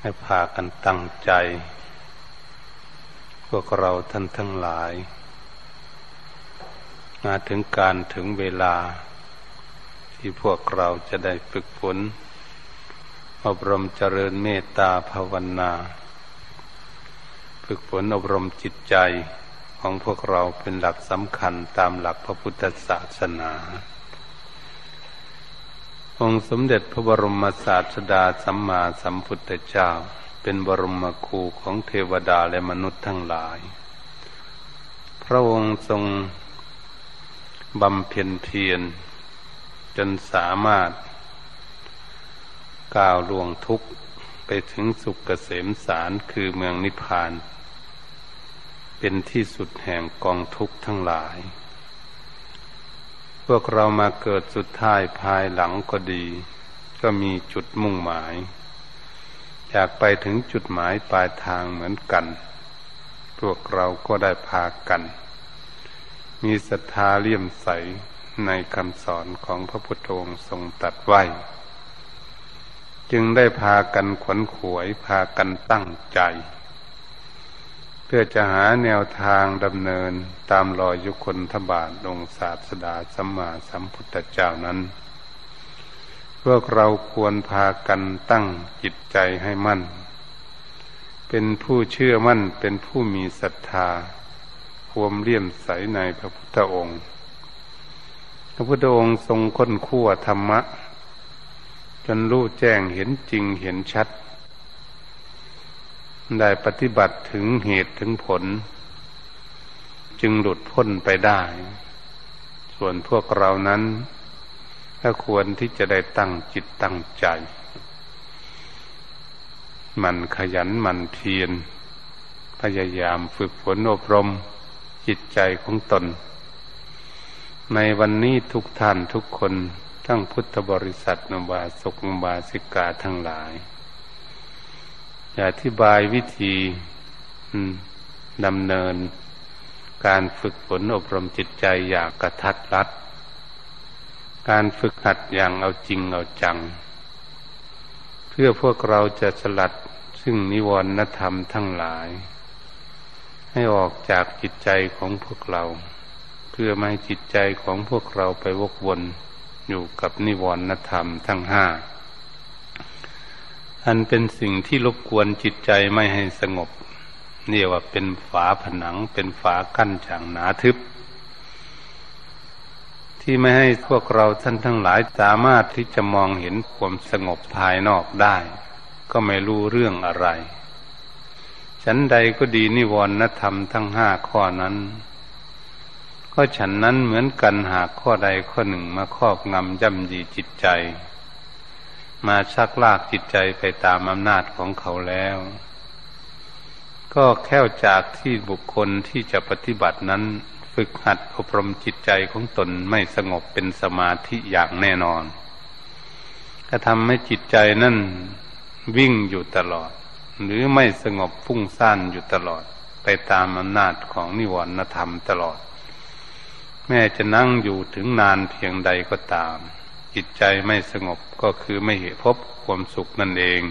ให้พากันตั้งใจ พวกเราท่านทั้งหลาย มาถึงการถึงเวลา ที่พวกเราจะได้ฝึกฝนอบรมเจริญเมตตาภาวนา ฝึกฝนอบรมจิตใจของพวกเราเป็นหลักสำคัญตามหลักพระพุทธศาสนา องค์สมเด็จพระบรมศาสดาสัมมาสัมพุทธเจ้า เป็นบรมครูของเทวดาและมนุษย์ทั้งหลาย พระองค์ทรงบำเพ็ญเพียรจนสามารถก้าวล่วงทุกข์ไปถึงสุขเกษมสารคือเมืองนิพพาน เป็นที่สุดแห่งกองทุกข์ทั้งหลาย พวกเรามาเกิดสุดท้ายภายหลังก็ดี ก็มีจุดมุ่งหมาย อยากไปถึงจุดหมายปลายทางเหมือนกัน พวกเราก็ได้พากัน มีศรัทธาเลี่ยมใสในคำสอนของพระพุทธองค์ทรงตัดไว้ จึงได้พากันขวนขวยพากันตั้งใจ เพื่อจะหาแนวทางดำเนินตามรอยยุคนทบาทองศาสดาสัมมาสัมพุทธเจ้านั้น พวกเราควรพากันตั้งจิตใจให้มั่น เป็นผู้เชื่อมั่นเป็นผู้มีศรัทธา ความเลี่ยมใสในพระพุทธองค์ พระพุทธองค์ทรงค้นคั่วธรรมะ จนรู้แจ้งเห็นจริงเห็นชัด ได้ปฏิบัติถึงเหตุถึงผล จึงหลุดพ้นไปได้ ส่วนพวกเรานั้นก็ควรที่จะได้ตั้งจิตตั้งใจ มันขยันมันเพียรพยายามฝึกฝนอบรมจิตใจของตน ในวันนี้ทุกท่านทุกคนทั้งพุทธบริษัทนบาสกนบาสิกาทั้งหลาย อธิบายวิธีดำเนิน การฝึกฝนอบรมจิตใจอย่างกระทัดรัด การฝึกหัดอย่างเอาจริงเอาจัง เพื่อพวกเราจะสลัดซึ่งนิวรณธรรมทั้งหลาย ให้ออกจากจิตใจของพวกเรา เพื่อไม่ให้จิตใจของพวกเราไปวกวนอยู่กับนิวรณธรรมทั้งห้า อันเป็นสิ่งที่รบกวนจิตใจไม่ให้สงบเรียว่าเป็นฝาผนังเป็นฝากั้นอย่างหนาทึบ ที่ไม่ให้พวกเราท่านทั้งหลายสามารถที่จะมองเห็นความสงบภายนอกได้ ก็ไม่รู้เรื่องอะไรฉันใดก็ดีนิวรณธรรมทั้งห้าข้อนั้น ก็ฉันนั้นเหมือนกันหากข้อใดข้อหนึ่งมาครอบงำย่ำยีจิตใจ มาชักลากจิตใจไปตามอำนาจของเขาแล้ว ก็แค่จากที่บุคคลที่จะปฏิบัตินั้น ฝึกหัดอบรมจิตใจของตนไม่สงบเป็นสมาธิอย่างแน่นอนก็ทำให้จิตใจนั่นวิ่งอยู่ตลอด หรือไม่สงบฟุ้งซ่านอยู่ตลอด ไปตามอำนาจของนิวรณธรรมตลอด แม้จะนั่งอยู่ถึงนานเพียงใดก็ตาม จิตใจไม่สงบก็คือไม่เห็นพบความสุขนั่นเอง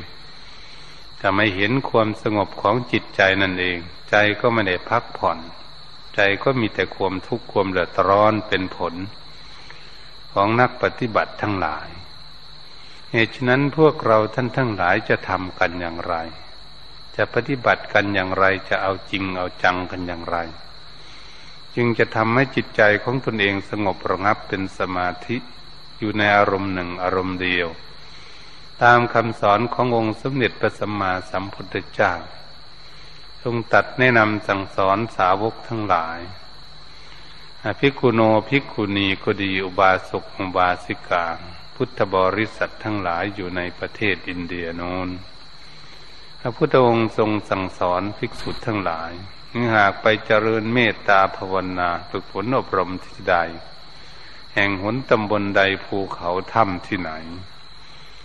จะไม่เห็นความสงบของจิตใจนั่นเอง ใจก็ไม่ได้พักผ่อน ใจก็มีแต่ความทุกข์ความเดือดร้อนเป็นผล ของนักปฏิบัติทั้งหลาย เหตุฉะนั้นพวกเราท่านทั้งหลายจะทำกันอย่างไร จะปฏิบัติกันอย่างไรจะเอาจริงเอาจังกันอย่างไร จึงจะทำให้จิตใจของตนเองสงบระงับเป็นสมาธิ อยู่ในอารมณ์หนึ่งอารมณ์เดียว ตามคำสอนขององค์สมเด็จพระสัมมาสัมพุทธเจ้าทรงตัดแนะนำสั่งสอนสาวกทั้งหลายภิกขุโนภิกขุณีก็ดีอุบาสกอุบาสิกา พุทธบริษัททั้งหลายอยู่ในประเทศอินเดียโนนพระพุทธองค์ทรงสั่งสอนภิกษุทั้งหลายหากไปเจริญเมตตาภาวนาฝึกฝนอบรมที่ใด แห่งหนตำบลใดภูเขาถ้ำที่ไหน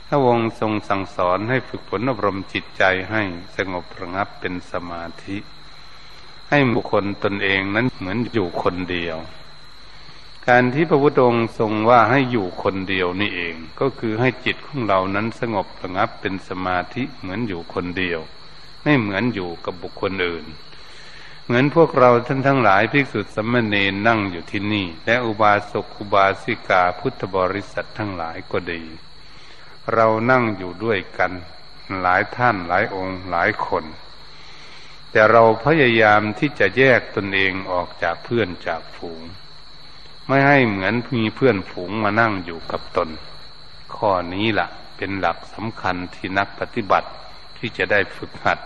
พระองค์ทรงสั่งสอนให้ฝึกฝนอบรมจิตใจให้สงบระงับเป็นสมาธิ ให้บุคคลตนเองนั้นเหมือนอยู่คนเดียว การที่พระพุทธองค์ทรงว่าให้อยู่คนเดียวนี่เอง ก็คือให้จิตของเรานั้นสงบระงับเป็นสมาธิเหมือนอยู่คนเดียว ไม่เหมือนอยู่กับบุคคลอื่น เหมือนพวกเราท่านทั้งหลายภิกษุสัมมเนนนั่งอยู่ที่นี่ และอุบาสกอุบาสิกาพุทธบริษัททั้งหลายก็ดี เรานั่งอยู่ด้วยกันหลายท่านหลายองค์หลายคน แต่เราพยายามที่จะแยกตนเองออกจากเพื่อนจากฝูง ไม่ให้เหมือนมีเพื่อนฝูงมานั่งอยู่กับตน ข้อนี้ละ่ะเป็นหลักสำคัญที่นักปฏิบัติที่จะได้ฝึกหัด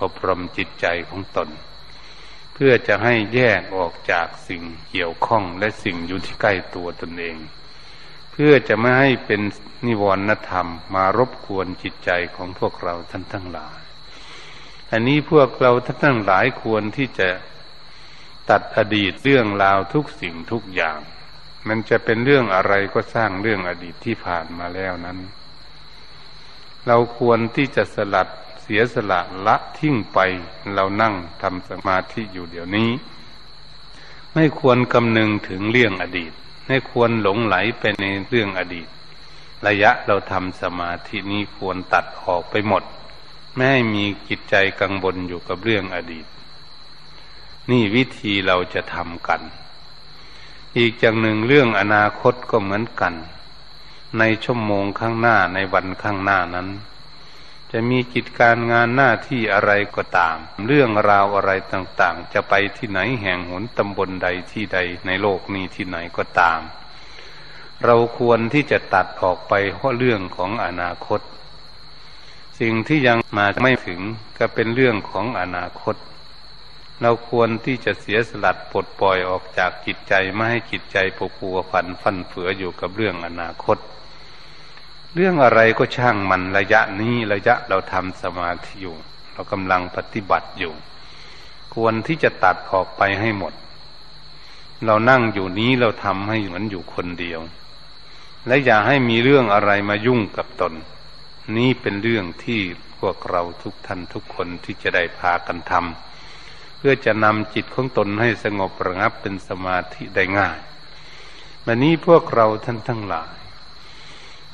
อบรมจิตใจของตน พื่อจะให้แยกออกจากสิ่งเกี่ยวข้องและสิ่งอยู่ที่ใกล้ตัวตนเอง เพื่อจะไม่ให้เป็นนิวรณธรรมมารบกวนจิตใจของพวกเราท่านทั้งหลาย อันนี้พวกเราท่านทั้งหลายควรที่จะตัดอดีตเรื่องราวทุกสิ่งทุกอย่าง มันจะเป็นเรื่องอะไรก็สร้างเรื่องอดีตที่ผ่านมาแล้วนั้น เราควรที่จะสลัด สียสละละทิ้งไป เรานั่งทำสมาธิอยู่เดี๋ยวนี้ ไม่ควรคำนึงถึงเรื่องอดีต ไม่ควรหลงไหลไปในเรื่องอดีต ระยะเราทำสมาธินี้ควรตัดออกไปหมด ไม่ให้มีจิตใจกังวลอยู่กับเรื่องอดีต นี่วิธีเราจะทำกัน อีกอย่างหนึ่งเรื่องอนาคตก็เหมือนกัน ในชั่วโมงข้างหน้าในวันข้างหน้านั้น จะมีกิจการงานหน้าที่อะไรก็ตาม เรื่องราวอะไรต่างๆ จะไปที่ไหนแห่งหนตำบลใดที่ใดในโลกนี้ที่ไหนก็ตาม เราควรที่จะตัดออกไปเพราะเรื่องของอนาคต สิ่งที่ยังมาไม่ถึงก็เป็นเรื่องของอนาคต เราควรที่จะเสียสลัดปลดปล่อยออกจากจิตใจไม่ให้จิตใจปกัวฝันฟันเฟืออยู่กับเรื่องอนาคต เรื่องอะไรก็ช่างมันระยะนี้ระยะเราทำสมาธิอยู่ เรากำลังปฏิบัติอยู่ ควรที่จะตัดออกไปให้หมด เรานั่งอยู่นี้เราทำให้เหมือนอยู่คนเดียว และอย่าให้มีเรื่องอะไรมายุ่งกับตน นี่เป็นเรื่องที่พวกเราทุกท่านทุกคนที่จะได้พากันทำเพื่อจะนำจิตของตนให้สงบระงับเป็นสมาธิได้ง่ายวันนี้พวกเราท่านทั้งหลาย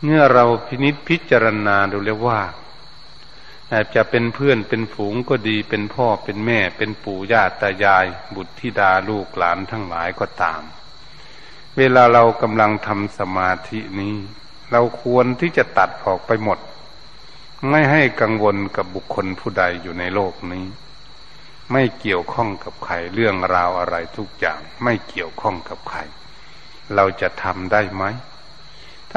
เมื่อเราพินิษพิจารณาดูแล้วว่าอาจจะเป็นเพื่อนเป็นฝูงก็ดีเป็นพ่อเป็นแม่ เป็นปู่ย่าตายาย บุตรธิดาลูกหลานทั้งหลายก็ตาม เวลาเรากำลังทำสมาธินี้ เราควรที่จะตัดออกไปหมด ไม่ให้กังวลกับบุคคลผู้ใดอยู่ในโลกนี้ ไม่เกี่ยวข้องกับใครเรื่องราวอะไรทุกอย่าง ไม่เกี่ยวข้องกับใคร เราจะทำได้ไหม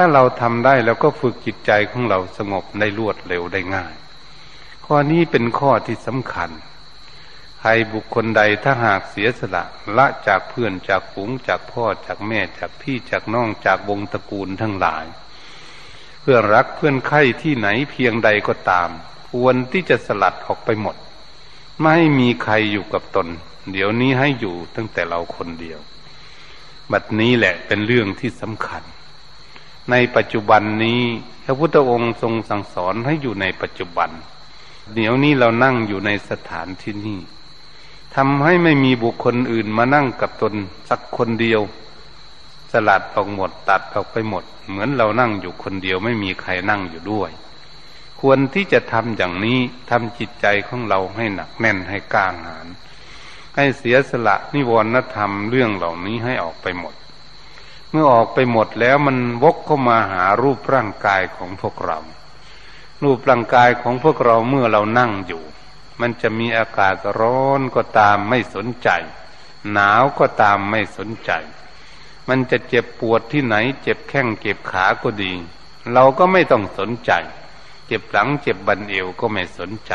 ถ้าเราทำได้แล้วก็ฝึกจิตใจของเราสงบได้รวดเร็วได้ง่าย ข้อนี้เป็นข้อที่สำคัญใครบุคคลใดถ้าหากเสียสละละจากเพื่อนจากฝูงจากพ่อจากแม่จากพี่จากน้องจากวงตระกูลทั้งหลาย เพื่อนรักเพื่อนไข้ที่ไหนเพียงใดก็ตาม ควรที่จะสลัดออกไปหมด ไม่มีใครอยู่กับตน เดี๋ยวนี้ให้อยู่ตั้งแต่เราคนเดียว บัดนี้แหละเป็นเรื่องที่สำคัญ ในปัจจุบันนี้พระพุทธองค์ทรงสั่งสอนให้อยู่ในปัจจุบัน เดี๋ยวนี้เรานั่งอยู่ในสถานที่นี้ทำให้ไม่มีบุคคลอื่นมานั่งกับตนสักคนเดียว สลัดออกหมดตัดออกไปหมด เหมือนเรานั่งอยู่คนเดียวไม่มีใครนั่งอยู่ด้วย ควรที่จะทำอย่างนี้ทำจิตใจของเราให้หนักแน่นให้กล้าหาญให้เสียสละนิวรณธรรมเรื่องเหล่านี้ให้ออกไปหมด เมื่อออกไปหมดแล้วมันวกเข้ามาหารูปร่างกายของพวกเรา รูปร่างกายของพวกเราเมื่อเรานั่งอยู่ มันจะมีอากาศร้อนก็ตามไม่สนใจ หนาวก็ตามไม่สนใจ มันจะเจ็บปวดที่ไหน เจ็บแข้งเจ็บขาก็ดี เราก็ไม่ต้องสนใจ เจ็บหลังเจ็บบันเอวก็ไม่สนใจ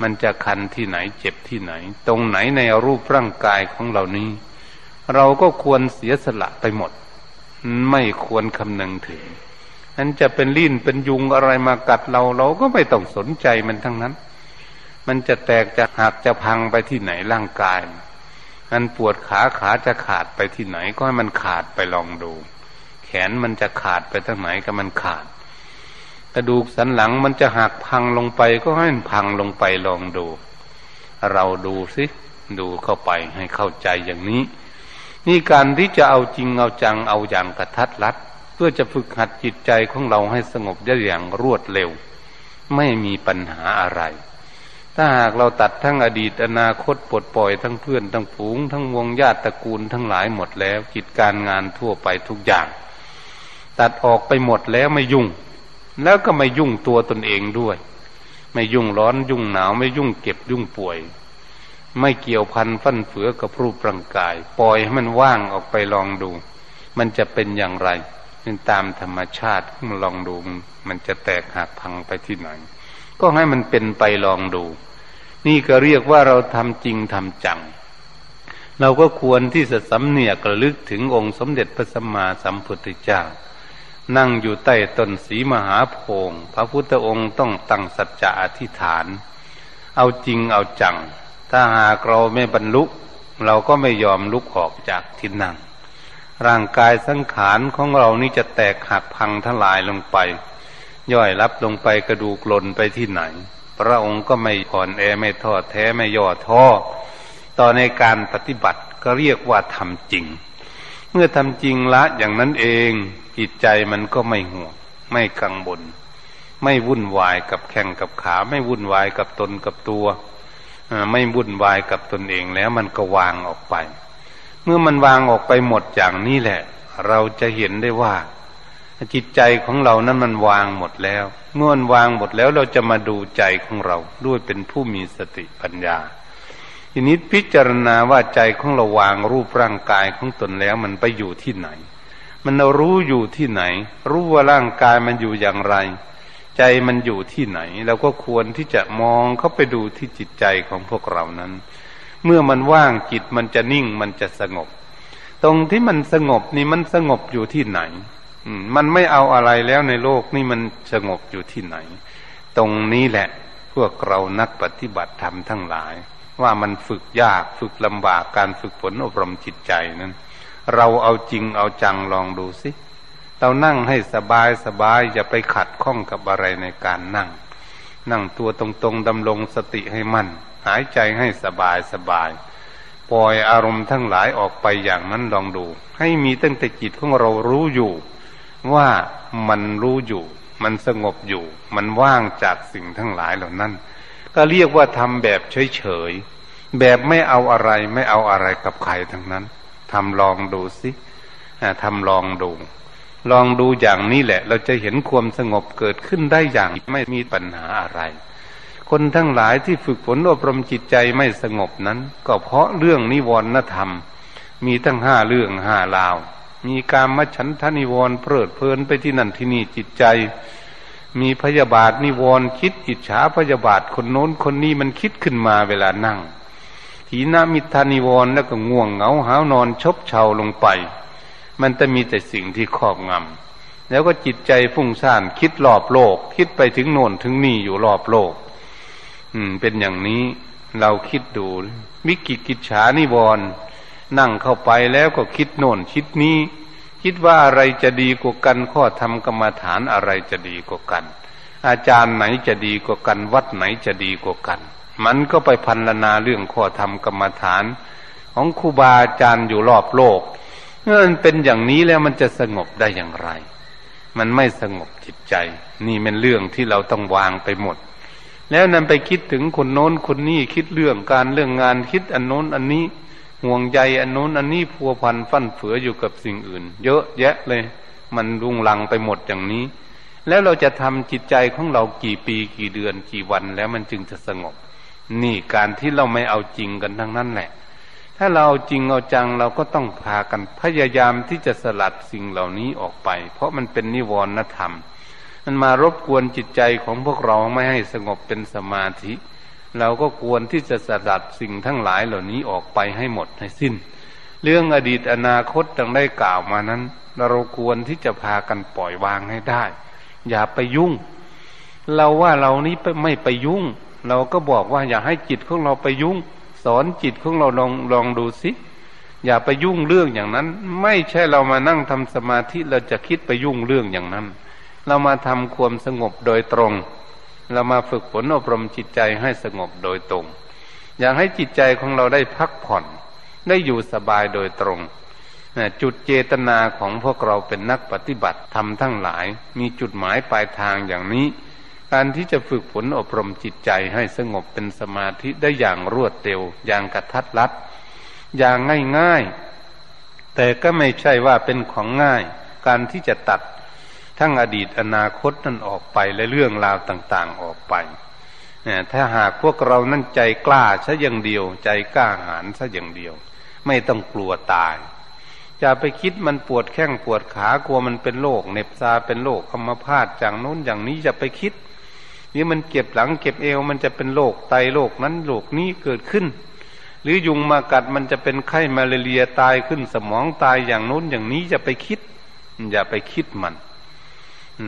มันจะคันที่ไหนเจ็บที่ไหน ตรงไหนในรูปร่างกายของเรานี้ เราก็ควรเสียสละไปหมด ไม่ควรคำนึงถึงนั้นจะเป็นลิ้นเป็นยุงอะไรมากัดเรา เราก็ไม่ต้องสนใจมันทั้งนั้น มันจะแตกจะหักจะพังไปที่ไหนร่างกาย มันปวดขาขาจะขาดไปที่ไหน ก็ให้มันขาดไปลองดู แขนมันจะขาดไปทางไหนก็มันขาด กระดูกสันหลังมันจะหักพังลงไปก็ให้มันพังลงไปลองดู เราดูสิ ดูเข้าไปให้เข้าใจอย่างนี้ นี่การที่จะเอาจริงเอาจังเอาอย่างกระทัดรัด เพื่อจะฝึกหัดจิตใจของเราให้สงบได้อย่างรวดเร็ว ไม่มีปัญหาอะไร ถ้าหากเราตัดทั้งอดีตอนาคตปลดปล่อยทั้งเพื่อนทั้งฝูง ทั้งวงญาติตระกูลทั้งหลายหมดแล้วกิจการงานทั่วไปทุกอย่าง ตัดออกไปหมดแล้วไม่ยุ่ง แล้วก็ไม่ยุ่งตัวตนเองด้วย ไม่ยุ่งร้อนยุ่งหนาวไม่ยุ่งเก็บยุ่งป่วย ไม่เกี่ยวพันฟันเฟือกับรูปร่างกาย ปล่อยให้มันว่างออกไปลองดู มันจะเป็นอย่างไรเป็นตามธรรมชาติมาลองดูมันจะแตกหักพังไปที่ไหน ก็ให้มันเป็นไปลองดู นี่ก็เรียกว่าเราทำจริงทำจัง เราก็ควรที่จะสำเนียกระลึกถึงองค์สมเด็จพระสัมมาสัมพุทธเจ้า นั่งอยู่ใต้ต้นสีมหาโพธิ์พระพุทธองค์ต้องตั้งสัจจะอธิษฐาน เอาจริงเอาจัง ถ้าหากเราไม่บรรลุ เราก็ไม่ยอมลุกออกจากที่นั่ง ร่างกายสังขารของเรานี่จะแตกหักพังทลายลงไป ย่อยรับลงไปกระดูกหล่นไปที่ไหน พระองค์ก็ไม่ผ่อนแอไม่ท้อแท้ไม่ย่อท้อต่อในการปฏิบัติก็เรียกว่าทำจริง เมื่อทำจริงละอย่างนั้นเองจิตใจมันก็ไม่ห่วง ไม่กังวลไม่วุ่นวายกับแข้งกับขา ไม่วุ่นวายกับตนกับตัว ไม่วุ่นวายกับตนเองแล้วมันก็วางออกไป เมื่อมันวางออกไปหมดอย่างนี้แหละ เราจะเห็นได้ว่า จิตใจของเรานั้นมันวางหมดแล้ว เมื่อมันวางหมดแล้วเราจะมาดูใจของเราด้วยเป็นผู้มีสติปัญญาทีนี้พิจารณาว่าใจของเราวางรูปร่างกายของตนแล้วมันไปอยู่ที่ไหน มันรู้อยู่ที่ไหน รู้ว่าร่างกายมันอยู่อย่างไร ใจมันอยู่ที่ไหนเราก็ควรที่จะมองเข้าไปดูที่จิตใจของพวกเรานั้น เมื่อมันว่างจิตมันจะนิ่งมันจะสงบ ตรงที่มันสงบนี่มันสงบอยู่ที่ไหนมันไม่เอาอะไรแล้วในโลกนี่มันสงบอยู่ที่ไหน ตรงนี้แหละพวกเรานักปฏิบัติธรรมทั้งหลาย ว่ามันฝึกยากฝึกลำบากการฝึกฝนอบรมจิตใจนั้น เราเอาจริงเอาจังลองดูสิ เรานั่งให้สบายสบายอย่าไปขัดข้องกับอะไรในการนั่ง นั่งตัวตรงๆดำรงสติให้มั่น หายใจให้สบายสบายปล่อยอารมณ์ทั้งหลายออกไปอย่างนั้นลองดู ให้มีตั้งแต่จิตของเรารู้อยู่ ว่ามันรู้อยู่ มันสงบอยู่ มันว่างจากสิ่งทั้งหลายเหล่านั้น ก็เรียกว่าทำแบบเฉยๆแบบไม่เอาอะไรไม่เอาอะไรกับใครทั้งนั้นทำลองดูสิทำลองดู ลองดูอย่างนี้แหละ เราจะเห็นความสงบเกิดขึ้นได้อย่างไม่มีปัญหาอะไร คนทั้งหลายที่ฝึกฝนอบรมจิตใจไม่สงบนั้น ก็เพราะเรื่องนิวรณธรรม มีทั้งห้าเรื่องห้าราว มีการมฉันทนิวรณ์เพลิดเพลินไปที่นั่นที่นี่จิตใจ มีพยาบาทนิวรณ์คิดอิจฉาพยาบาทคนโน้นคนนี้มันคิดขึ้นมาเวลานั่งทีนามิทานิวรณ์แล้วก็ง่วงเหงาหานอนชบเชาลงไป มันจะมีแต่สิ่งที่ครอบงำแล้วก็จิตใจฟุ้งซ่านคิดรอบโลก คิดไปถึงโน่นถึงนี่อยู่รอบโลก อืม เป็นอย่างนี้เราคิดดูมิกิกิจฉานิวรณ์นั่งเข้าไปแล้วก็คิดโน่นคิดนี้ คิดว่าอะไรจะดีกว่ากันข้อธรรมกรรมฐานอะไรจะดีกว่ากัน อาจารย์ไหนจะดีกว่ากัน วัดไหนจะดีกว่ากัน มันก็ไปพันลนาเรื่องข้อธรรมกรรมฐาน ของครูบาอาจารย์อยู่รอบโลก เมื่อมันเป็นอย่างนี้แล้วมันจะสงบได้อย่างไร มันไม่สงบจิตใจ นี่เป็นเรื่องที่เราต้องวางไปหมด แล้วนั้นไปคิดถึงคนโน้นคนนี้คิดเรื่องการเรื่องงานคิดอันโน้นอันนี้ห่วงใยอันโน้นอันนี้พัวพันฟั่นเฟืออยู่กับสิ่งอื่น เยอะแยะเลย มันรุงรังไปหมดอย่างนี้ แล้วเราจะทำจิตใจของเรากี่ปีกี่เดือนกี่วันแล้วมันจึงจะสงบ นี่การที่เราไม่เอาจริงกันทั้งนั้นแหละ ถ้าเราจริงเอาจังเราก็ต้องพากันพยายามที่จะสลัดสิ่งเหล่านี้ออกไป เพราะมันเป็นนิวรณธรรม มันมารบกวนจิตใจของพวกเราไม่ให้สงบเป็นสมาธิ เราก็ควรที่จะสลัดสิ่งทั้งหลายเหล่านี้ออกไปให้หมดให้สิ้น เรื่องอดีตอนาคตดังได้กล่าวมานั้น เราควรที่จะพากันปล่อยวางให้ได้ อย่าไปยุ่ง เราว่าเรานี้ไม่ไปยุ่ง เราก็บอกว่าอย่าให้จิตของเราไปยุ่ง สอนจิตของเราลองลองดูสิ อย่าไปยุ่งเรื่องอย่างนั้น ไม่ใช่เรามานั่งทำสมาธิเราจะคิดไปยุ่งเรื่องอย่างนั้น เรามาทำความสงบโดยตรง เรามาฝึกฝนอบรมจิตใจให้สงบโดยตรง อยากให้จิตใจของเราได้พักผ่อน ได้อยู่สบายโดยตรงจุดเจตนาของพวกเราเป็นนักปฏิบัติทำทั้งหลาย มีจุดหมายปลายทางอย่างนี้ การที่จะฝึกฝนอบรมจิตใจให้สงบเป็นสมาธิได้อย่างรวดเร็ว อย่างกระทัดรัด อย่างง่ายๆ แต่ก็ไม่ใช่ว่าเป็นของง่าย การที่จะตัดทั้งอดีตอนาคตนั่นออกไปและเรื่องราวต่าง ๆออกไปเนี่ยถ้าหากพวกเรานั่นใจกล้าซะอย่างเดียว ใจกล้าหาญซะอย่างเดียว ไม่ต้องกลัวตายจะไปคิดมันปวดแข้งปวดขากลัวมันเป็นโรคเน็บซาเป็นโรคอัมพาตจากโน้นอย่างนี้จะไปคิด นี่มันเก็บหลังเก็บเอวมันจะเป็นโรคไตโรคนั้นโรคนี้เกิดขึ้น หรือยุงมากัดมันจะเป็นไข้มาเรียตายขึ้นสมองตายอย่างโน้นอย่างนี้จะไปคิด อย่าไปคิดมัน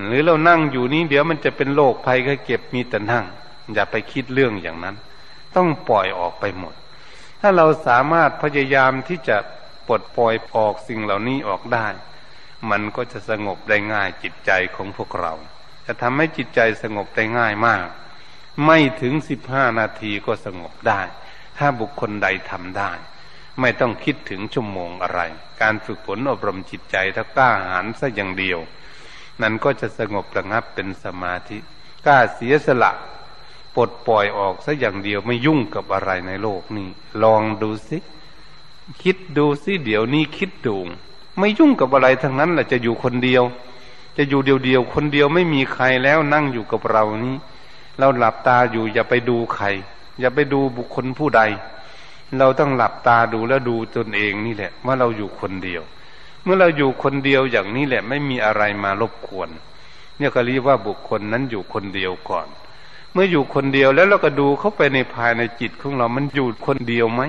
หรือเรานั่งอยู่นี้เดี๋ยวมันจะเป็นโรคภัยก็เก็บมีแต่นั่ง อย่าไปคิดเรื่องอย่างนั้น ต้องปล่อยออกไปหมด ถ้าเราสามารถพยายามที่จะปลดปล่อยออกสิ่งเหล่านี้ออกได้ มันก็จะสงบได้ง่ายจิตใจของพวกเรา จะทำให้จิตใจสงบได้ง่ายมาก ไม่ถึงสิบห้านาทีก็สงบได้ ถ้าบุคคลใดทำได้ ไม่ต้องคิดถึงชั่วโมงอะไร การฝึกฝนอบรมจิตใจถ้ากล้าหาญสัอย่างเดียว นั้นก็จะสงบระงับเป็นสมาธิกล้าเสียสละปลดปล่อยออกสัอย่างเดียวไม่ยุ่งกับอะไรในโลกนี้ ลองดูสิคิดดูสิเดี๋ยวนี้คิดดู ไม่ยุ่งกับอะไรทั้งนั้นแหละจะอยู่คนเดียว จะอยู่เดียวเดียวคนเดียวไม่มีใครแล้วนั่งอยู่กับเรานี้ เราหลับตาอยู่อย่าไปดูใคร อย่าไปดูบุคคลผู้ใด เราต้องหลับตาดูแล้วดูตนเองนี่แหละ ว่าเราอยู่คนเดียว เมื่อเราอยู่คนเดียวอย่างนี้แหละ ไม่มีอะไรมารบกวน เนี่ยก็เรียกว่าบุคคลนั้นอยู่คนเดียวก่อน เมื่ออยู่คนเดียวแล้วเราก็ดูเข้าไปในภายในจิตของเรา มันอยู่คนเดียวไหม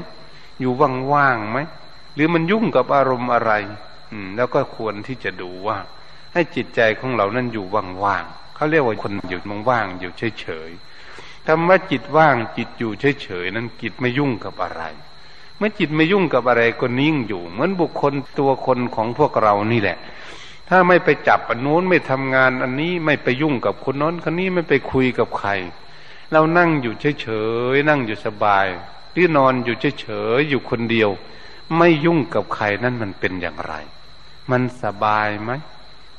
อยู่ว่างๆไหมหรือมันยุ่งกับอารมณ์อะไร อืม แล้วก็ควรที่จะดูว่า ให้จิตใจของเรานั้นอยู่ว่างๆเขาเรียกว่าคนอยู่ว่างอยู่เฉยๆธรรมะจิตว่างจิตอยู่เฉยๆนั้นจิตไม่ยุ่งกับอะไร เมื่อจิตไม่ยุ่งกับอะไรก็นิ่งอยู่ เหมือนบุคคลตัวคนของพวกเรานี่แหละ ถ้าไม่ไปจับอันโน้นไม่ทำงานอันนี้ไม่ไปยุ่งกับคนโน้นคนนี้ไม่ไปคุยกับใคร เรานั่งอยู่เฉยๆนั่งอยู่สบายหรือนอนอยู่เฉยๆอยู่คนเดียว ไม่ยุ่งกับใครนั่นมันเป็นอย่างไร มันสบายไหม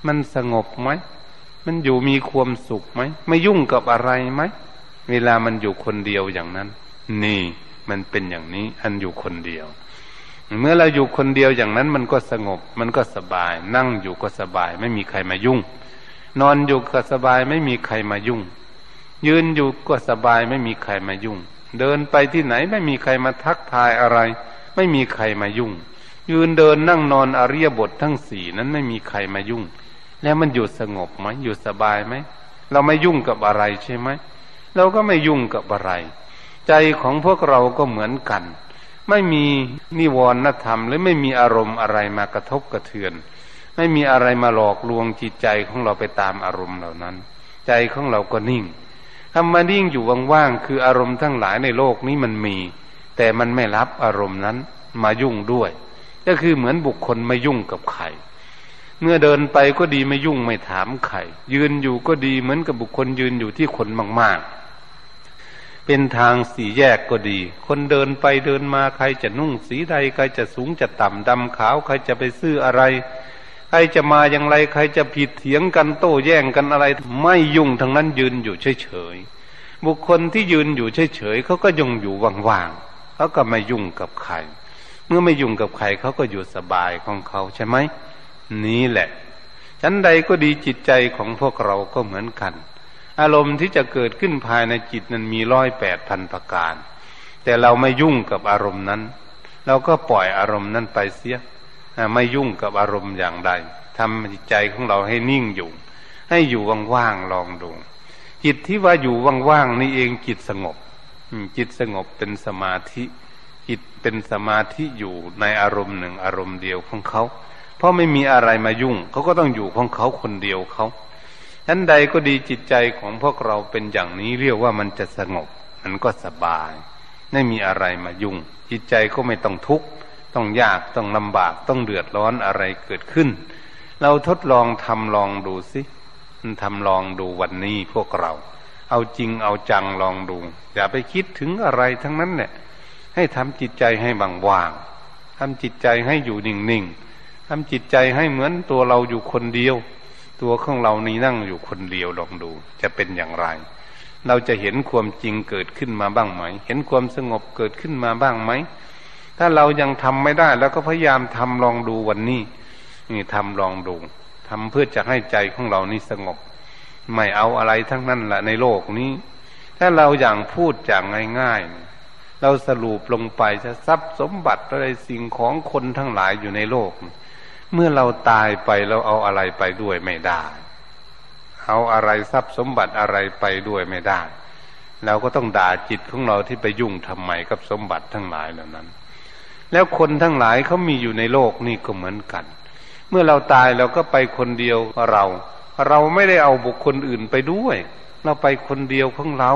มันสงบไหม มันอยู่มีความสุขไหม ไม่ยุ่งกับอะไรไหม เวลามันอยู่คนเดียวอย่างนั้น นี่มันเป็นอย่างนี้ อันอยู่คนเดียว เมื่อเราอยู่คนเดียวอย่างนั้น มันก็สงบ มันก็สบาย นั่งอยู่ก็สบาย ไม่มีใครมายุ่ง นอนอยู่ก็สบาย ไม่มีใครมายุ่ง ยืนอยู่ก็สบาย ไม่มีใครมายุ่ง เดินไปที่ไหนไม่มีใครมาทักทายอะไร ไม่มีใครมายุ่งยืนเดินนั่งนอนอริยบททั้งสี่นั้นไม่มีใครมายุ่ง แล้วมันอยู่สงบไหมอยู่สบายไหมเราไม่ยุ่งกับอะไรใช่ไหมเราก็ไม่ยุ่งกับอะไร ใจของพวกเราก็เหมือนกัน ไม่มีนิวรณธรรมหรือไม่มีอารมณ์อะไรมากระทบกระเทือน ไม่มีอะไรมาหลอกลวงจิตใจของเราไปตามอารมณ์เหล่านั้น ใจของเราก็นิ่งทำมานิ่งอยู่ว่างๆคืออารมณ์ทั้งหลายในโลกนี้มันมี แต่มันไม่รับอารมณ์นั้นมายุ่งด้วย ก็คือเหมือนบุคคลไม่ยุ่งกับใคร เมื่อเดินไปก็ดีไม่ยุ่งไม่ถามใครยืนอยู่ก็ดีเหมือนกับบุคคลยืนอยู่ที่คนมาก ๆ เป็นทางสี่แยกก็ดี คนเดินไปเดินมาใครจะนุ่งสีใดใครจะสูงจะต่ำดำขาว ใครจะไปซื้ออะไร ใครจะมาอย่างไร ใครจะผิดเถียงกันโต้แย่งกันอะไร ไม่ยุ่งทั้งนั้นยืนอยู่เฉยๆบุคคลที่ยืนอยู่เฉยๆเขาก็ยงอยู่ว่างๆเขาก็ไม่ยุ่งกับใคร เมื่อไม่ยุ่งกับใครเขาก็อยู่สบายของเขาใช่ไหม นี้แหละชั้นใดก็ดีจิตใจของพวกเราก็เหมือนกัน อารมณ์ที่จะเกิดขึ้นภายในจิตนั้นมีร้อยแปดพันประการ แต่เราไม่ยุ่งกับอารมณ์นั้น เราก็ปล่อยอารมณ์นั้นไปเสียไม่ยุ่งกับอารมณ์อย่างใดทำจิตใจของเราให้นิ่งอยู่ ให้อยู่ว่างๆลองดูจิตที่ว่าอยู่ว่างๆนี่เองจิตสงบจิตสงบเป็นสมาธิ จิตเป็นสมาธิอยู่ในอารมณ์หนึ่งอารมณ์เดียวของเขา เพราะไม่มีอะไรมายุ่ง เขาก็ต้องอยู่ของเขาคนเดียวเขาชั้นใดก็ดีจิตใจของพวกเราเป็นอย่างนี้เรียกว่ามันจะสงบ มันก็สบาย ไม่มีอะไรมายุ่ง จิตใจก็ไม่ต้องทุกข์ต้องยากต้องลำบากต้องเดือดร้อนอะไรเกิดขึ้น เราทดลองทำลองดูสิทำลองดูวันนี้พวกเรา เอาจริงเอาจังลองดู อย่าไปคิดถึงอะไรทั้งนั้นเนี่ยให้ทำจิตใจให้บางว่างทำจิตใจให้อยู่นิ่งๆ ทำจิตใจให้เหมือนตัวเราอยู่คนเดียว ตัวของเรานี่นั่งอยู่คนเดียวลองดู จะเป็นอย่างไร เราจะเห็นความจริงเกิดขึ้นมาบ้างไหม เห็นความสงบเกิดขึ้นมาบ้างไหม ถ้าเรายังทำไม่ได้ แล้วก็พยายามทำลองดูวันนี้ นี่ทำลองดูทำเพื่อจะให้ใจของเรานี่สงบ ไม่เอาอะไรทั้งนั้นแหละในโลกนี้ ถ้าเราอย่างพูดอย่างง่ายๆ เราสรุปลงไปจะทรัพย์สมบัติอะไรสิ่งของคนทั้งหลายอยู่ในโลก เมื่อเราตายไปเราเอาอะไรไปด้วยไม่ได้ เอาอะไรทรัพย์สมบัติอะไรไปด้วยไม่ได้ เราก็ต้องด่าจิตของเราที่ไปยุ่งทำไมกับสมบัติทั้งหลายเหล่านั้น แล้วคนทั้งหลายเขามีอยู่ในโลกนี่ก็เหมือนกัน เมื่อเราตายเราก็ไปคนเดียวเรา เราไม่ได้เอาบุคคลอื่นไปด้วย เราไปคนเดียวของเรา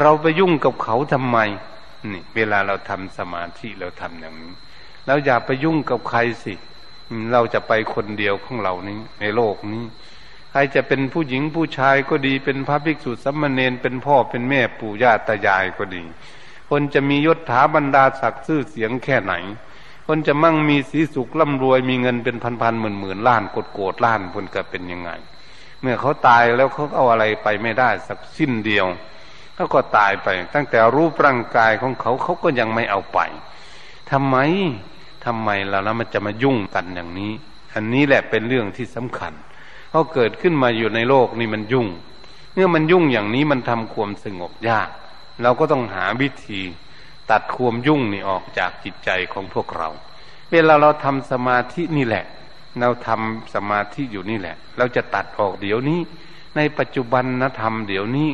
เราไปยุ่งกับเขาทำไมนี่ เวลาเราทำสมาธิเราทำอย่างนี้เราอย่าไปยุ่งกับใครสิเเราจะไปคนเดียวของเรานี้ ในโลกนี้ ใครจะเป็นผู้หญิงผู้ชายก็ดีเป็นพระภิกษุสัมมาเนนเป็นพ่อเป็นแม่ปู่ย่าตายายก็ดี คนจะมียศถาบรรดาศักดิ์ชื่อเสียงแค่ไหน คนจะมั่งมีสีสุขร่ำรวยมีเงินเป็นพันพันหมื่นหมื่นล้านกดโกดล้านคนก็เป็นยังไง เมื่อเขาตายแล้วเขาเอาอะไรไปไม่ได้สักสิ้นเดียวเขาก็ตายไป ตั้งแต่รูปร่างกายของเขาเขาก็ยังไม่เอาไปทำไม ทำไมเราแล้วมันจะมายุ่งกันอย่างนี้ อันนี้แหละเป็นเรื่องที่สำคัญเขาเกิดขึ้นมาอยู่ในโลกนี่มันยุ่งเมื่อมันยุ่งอย่างนี้มันทำความสงบยาก เราก็ต้องหาวิธีตัดความยุ่งนี่ออกจากจิตใจของพวกเรา เวลาเราทำสมาธินี่แหละ เราทำสมาธิอยู่นี่แหละ เราจะตัดออกเดี๋ยวนี้ ในปัจจุบันนะทำเดี๋ยวนี้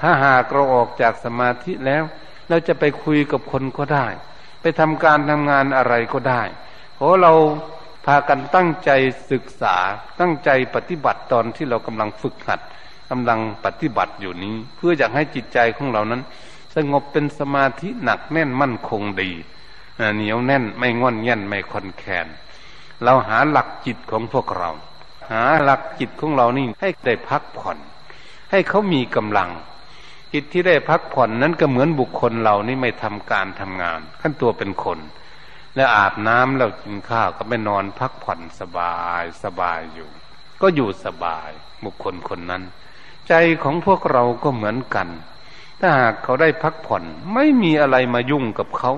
ถ้าหากเราออกจากสมาธิแล้ว เราจะไปคุยกับคนก็ได้ ทำการทำงานอะไรก็ได้เพราะเราพากันตั้งใจศึกษาตั้งใจปฏิบัติตอนที่เรากำลังฝึกหัดกำลังปฏิบัติอยู่นี้ เพื่ออยากให้จิตใจของเรานั้น สงบเป็นสมาธิหนักแน่นมั่นคงดีเหนียวแน่นไม่งอนแง่นไม่คอนแคนเราหาหลักจิตของพวกเรา หาหลักจิตของเรานี่ให้ได้พักผ่อน ให้เขามีกำลัง จิตที่ได้พักผ่อนนั้นก็เหมือนบุคคลเรานี่ไม่ทำการทำงาน ขั้นตัวเป็นคน แล้วอาบน้ำแล้วกินข้าวก็ไปนอนพักผ่อนสบายสบายอยู่ ก็อยู่สบายบุคคลคนนั้น ใจของพวกเราก็เหมือนกัน ถ้าหากเขาได้พักผ่อนไม่มีอะไรมายุ่งกับเขา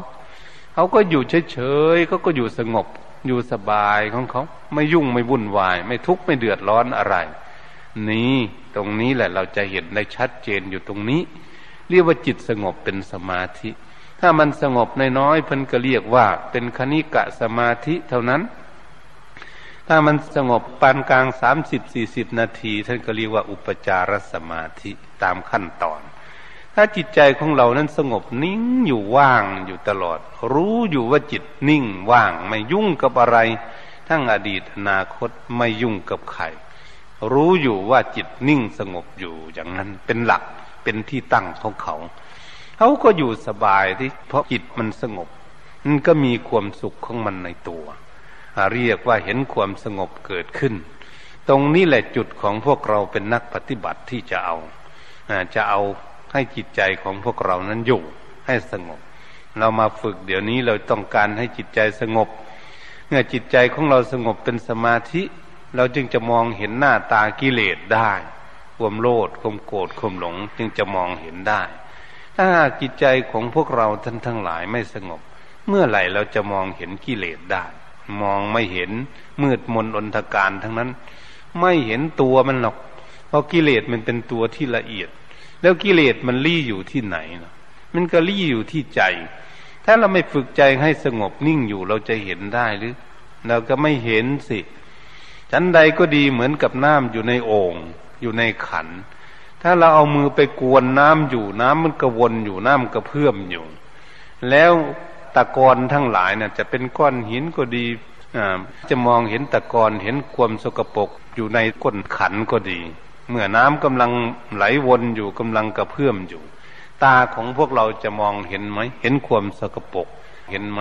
เขาก็อยู่เฉยๆเขาก็อยู่สงบอยู่สบายของเขา ไม่ยุ่งไม่วุ่นวาย ไม่ทุกข์ไม่เดือดร้อนอะไร นี่ตรงนี้แหละเราจะเห็นได้ชัดเจนอยู่ตรงนี้ เรียกว่าจิตสงบเป็นสมาธิ ถ้ามันสงบน้อยๆเพิ่นก็เรียกว่า เป็นคณิกะสมาธิเท่านั้น ถ้ามันสงบปานกลางสามสิบสี่สิบนาที ท่านก็เรียกว่าอุปจารสมาธิตามขั้นตอน ถ้าจิตใจของเรานั้นสงบนิ่งอยู่ว่างอยู่ตลอด รู้อยู่ว่าจิตนิ่งว่างไม่ยุ่งกับอะไร ทั้งอดีตอนาคตไม่ยุ่งกับใคร รู้อยู่ว่าจิตนิ่งสงบอยู่อย่างนั้นเป็นหลักเป็นที่ตั้งของเขา เขาก็อยู่สบายที่เพราะจิตมันสงบมันก็มีความสุขของมันในตัว เรียกว่าเห็นความสงบเกิดขึ้น ตรงนี้แหละจุดของพวกเราเป็นนักปฏิบัติที่จะเอาจะเอาให้จิตใจของพวกเรานั้นอยู่ให้สงบ เรามาฝึกเดี๋ยวนี้เราต้องการให้จิตใจสงบ เมื่อจิตใจของเราสงบเป็นสมาธิ เราจึงจะมองเห็นหน้าตากิเลสได้ความโลภความโกรธความหลง จึงจะมองเห็นได้ ถ้าจิตใจของพวกเราท่านทั้งหลายไม่สงบ เมื่อไหร่เราจะมองเห็นกิเลสได้ มองไม่เห็นมืดมนอนทการทั้งนั้น ไม่เห็นตัวมันหรอก เพราะกิเลสมันเป็นตัวที่ละเอียด แล้วกิเลสมันรี่อยู่ที่ไหนเนาะมันก็รี่อยู่ที่ใจ ถ้าเราไม่ฝึกใจให้สงบนิ่งอยู่เราจะเห็นได้หรือ เราก็ไม่เห็นสิ ชั้นใดก็ดีเหมือนกับน้ำอยู่ในโอ่งอยู่ในขัน ถ้าเราเอามือไปกวนน้ำอยู่น้ำมันกระวนอยู่น้ำกระเพื่อมอยู่ แล้วตะกอนทั้งหลายนะ่ะจะเป็นก้อนหินก็ดีจะมองเห็นตะกอนเห็นความสกปรกอยู่ในก้นขันก็ดี เมื่อน้ำกำลังไหลวนอยู่กำลังกระเพื่อมอยู่ ตาของพวกเราจะมองเห็นไหมเห็นความสกปรกเห็นไหม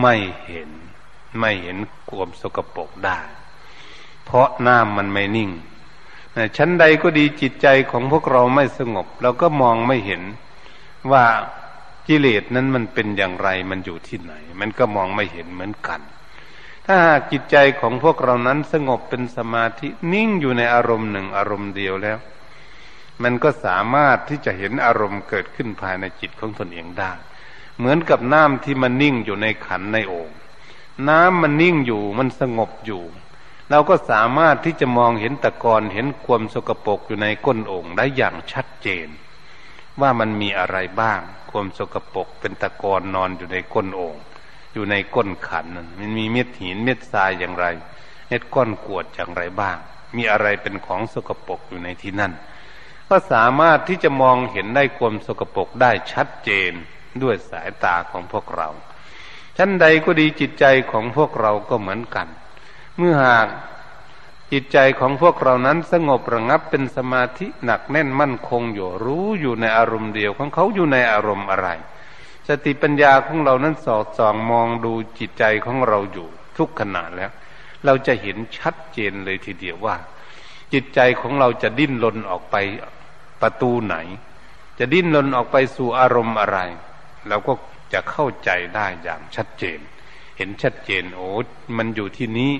ไม่เห็น ไม่เห็นความสกปรกได้ เพราะน้ำมันไม่นิ่งชั้นใดก็ดีจิตใจของพวกเราไม่สงบ เราก็มองไม่เห็นว่ากิเลสนั้นมันเป็นอย่างไรมันอยู่ที่ไหน มันก็มองไม่เห็นเหมือนกัน ถ้าหากจิตใจของพวกเรานั้นสงบเป็นสมาธินิ่งอยู่ในอารมณ์หนึ่งอารมณ์เดียวแล้ว มันก็สามารถที่จะเห็นอารมณ์เกิดขึ้นภายในจิตของตนเองได้ เหมือนกับน้ำที่มันนิ่งอยู่ในขันในโอ่งน้ำมันนิ่งอยู่มันสงบอยู่ เราก็สามารถที่จะมองเห็นตะกอนเห็นความสกปรกอยู่ในก้นโอ่งได้อย่างชัดเจน ว่ามันมีอะไรบ้าง ความสกปรกเป็นตะกอนนอนอยู่ในก้นโอ่งอยู่ในก้นขันมันมีเม็ดหินเม็ดทรายอย่างไร เม็ดก้อนกวดอย่างไรบ้าง มีอะไรเป็นของสกปรกอยู่ในที่นั่น ก็สามารถที่จะมองเห็นได้ความสกปรกได้ชัดเจนด้วยสายตาของพวกเราชั้นใดก็ดีจิตใจของพวกเราก็เหมือนกัน เมื่อหากจิตใจของพวกเรานั้นสงบระงับเป็นสมาธิหนักแน่นมั่นคงอยู่รู้อยู่ในอารมณ์เดียวของเขาอยู่ในอารมณ์อะไร สติปัญญาของเรานั้นสอดส่องมองดูจิตใจของเราอยู่ทุกขณะแล้ว เราจะเห็นชัดเจนเลยทีเดียวว่า จิตใจของเราจะดิ้นรนออกไปประตูไหน จะดิ้นรนออกไปสู่อารมณ์อะไรเราก็จะเข้าใจได้อย่างชัดเจน เห็นชัดเจนโอ้มันอยู่ที่นี้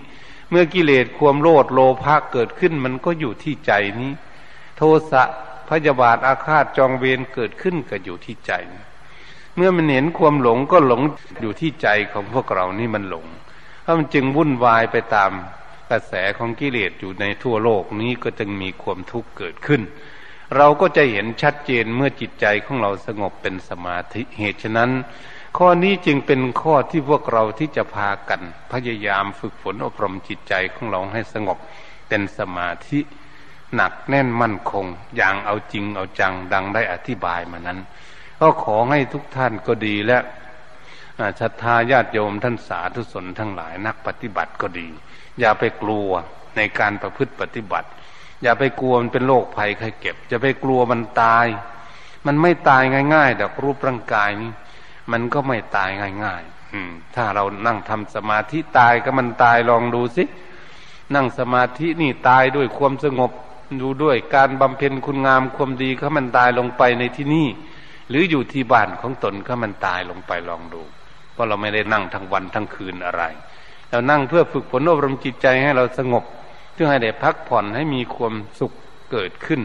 เมื่อกิเลสความโลดโลภะเกิดขึ้น มันก็อยู่ที่ใจนี้ โทสะพยาบาทอาฆาตจองเวรเกิดขึ้นก็อยู่ที่ใจ เมื่อมันเห็นความหลงก็หลงอยู่ที่ใจของพวกเรานี่มันหลงเพราะมันจึงวุ่นวายไปตามกระแสของกิเลสอยู่ในทั่วโลกนี้ก็จึงมีความทุกข์เกิดขึ้น เราก็จะเห็นชัดเจนเมื่อจิตใจของเราสงบเป็นสมาธิเหตุฉะนั้น ข้อนี้จึงเป็นข้อที่พวกเราที่จะพากัน พยายามฝึกฝนอบรมจิตใจของเราให้สงบเป็นสมาธิหนักแน่นมั่นคง อย่างเอาจริงเอาจังดังได้อธิบายมานั้น ก็ขอให้ทุกท่านก็ดีและศรัทธาญาติโยมท่านสาธุชนทั้งหลายนักปฏิบัติก็ดี อย่าไปกลัวในการประพฤติปฏิบัติ อย่าไปกลัวมันเป็นโรคภัยไข้เก็บอย่าไปกลัวมันตาย มันไม่ตายง่ายๆดอกรูปร่างกายนี้ มันก็ไม่ตายง่ายๆอืม ถ้าเรานั่งทำสมาธิตายก็มันตายลองดูสิ นั่งสมาธินี่ตายด้วยความสงบดูด้วยการบำเพ็ญคุณงามความดีเขามันตายลงไปในที่นี่ หรืออยู่ที่บ้านของตนเขามันตายลงไปลองดู เพราะเราไม่ได้นั่งทั้งวันทั้งคืนอะไร เรานั่งเพื่อฝึกฝนอบรมจิตใจให้เราสงบเพื่อให้ได้พักผ่อนให้มีความสุขเกิดขึ้น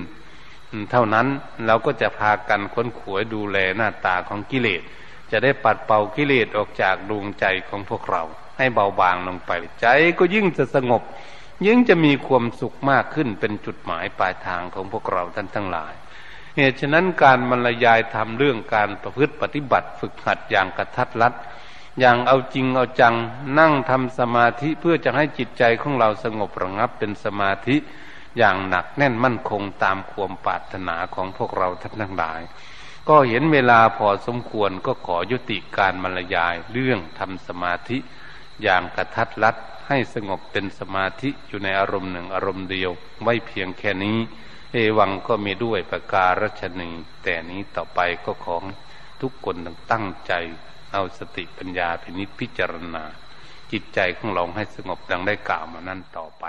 เท่านั้นเราก็จะพากันค้นขวยดูแลหน้าตาของกิเลส จะได้ปัดเป่ากิเลสออกจากดวงใจของพวกเรา ให้เบาบางลงไป ใจก็ยิ่งจะสงบ ยิ่งจะมีความสุขมากขึ้นเป็นจุดหมายปลายทางของพวกเราท่านทั้งหลายเหตุฉะนั้นการบรรยายทำเรื่องการประพฤติปฏิบัติฝึกหัดอย่างกระทัดรัดอย่างเอาจริงเอาจังนั่งทำสมาธิเพื่อจะให้จิตใจของเราสงบระงับเป็นสมาธิอย่างหนักแน่นมั่นคงตามความปรารถนาของพวกเราท่านทั้งหลาย ก็เห็นเวลาพอสมควรก็ขอยุติการบรรยายเรื่องทำสมาธิอย่างกระทัดรัดให้สงบเป็นสมาธิอยู่ในอารมณ์หนึ่งอารมณ์เดียวไว้เพียงแค่นี้ เอวังก็มีด้วยประการฉนีแต่นี้ต่อไปก็ของทุกคนตั้งใจ เอาสติปัญญาพินิจพิจารณา จิตใจของเราให้สงบดังได้กล่าวมานั่นต่อไป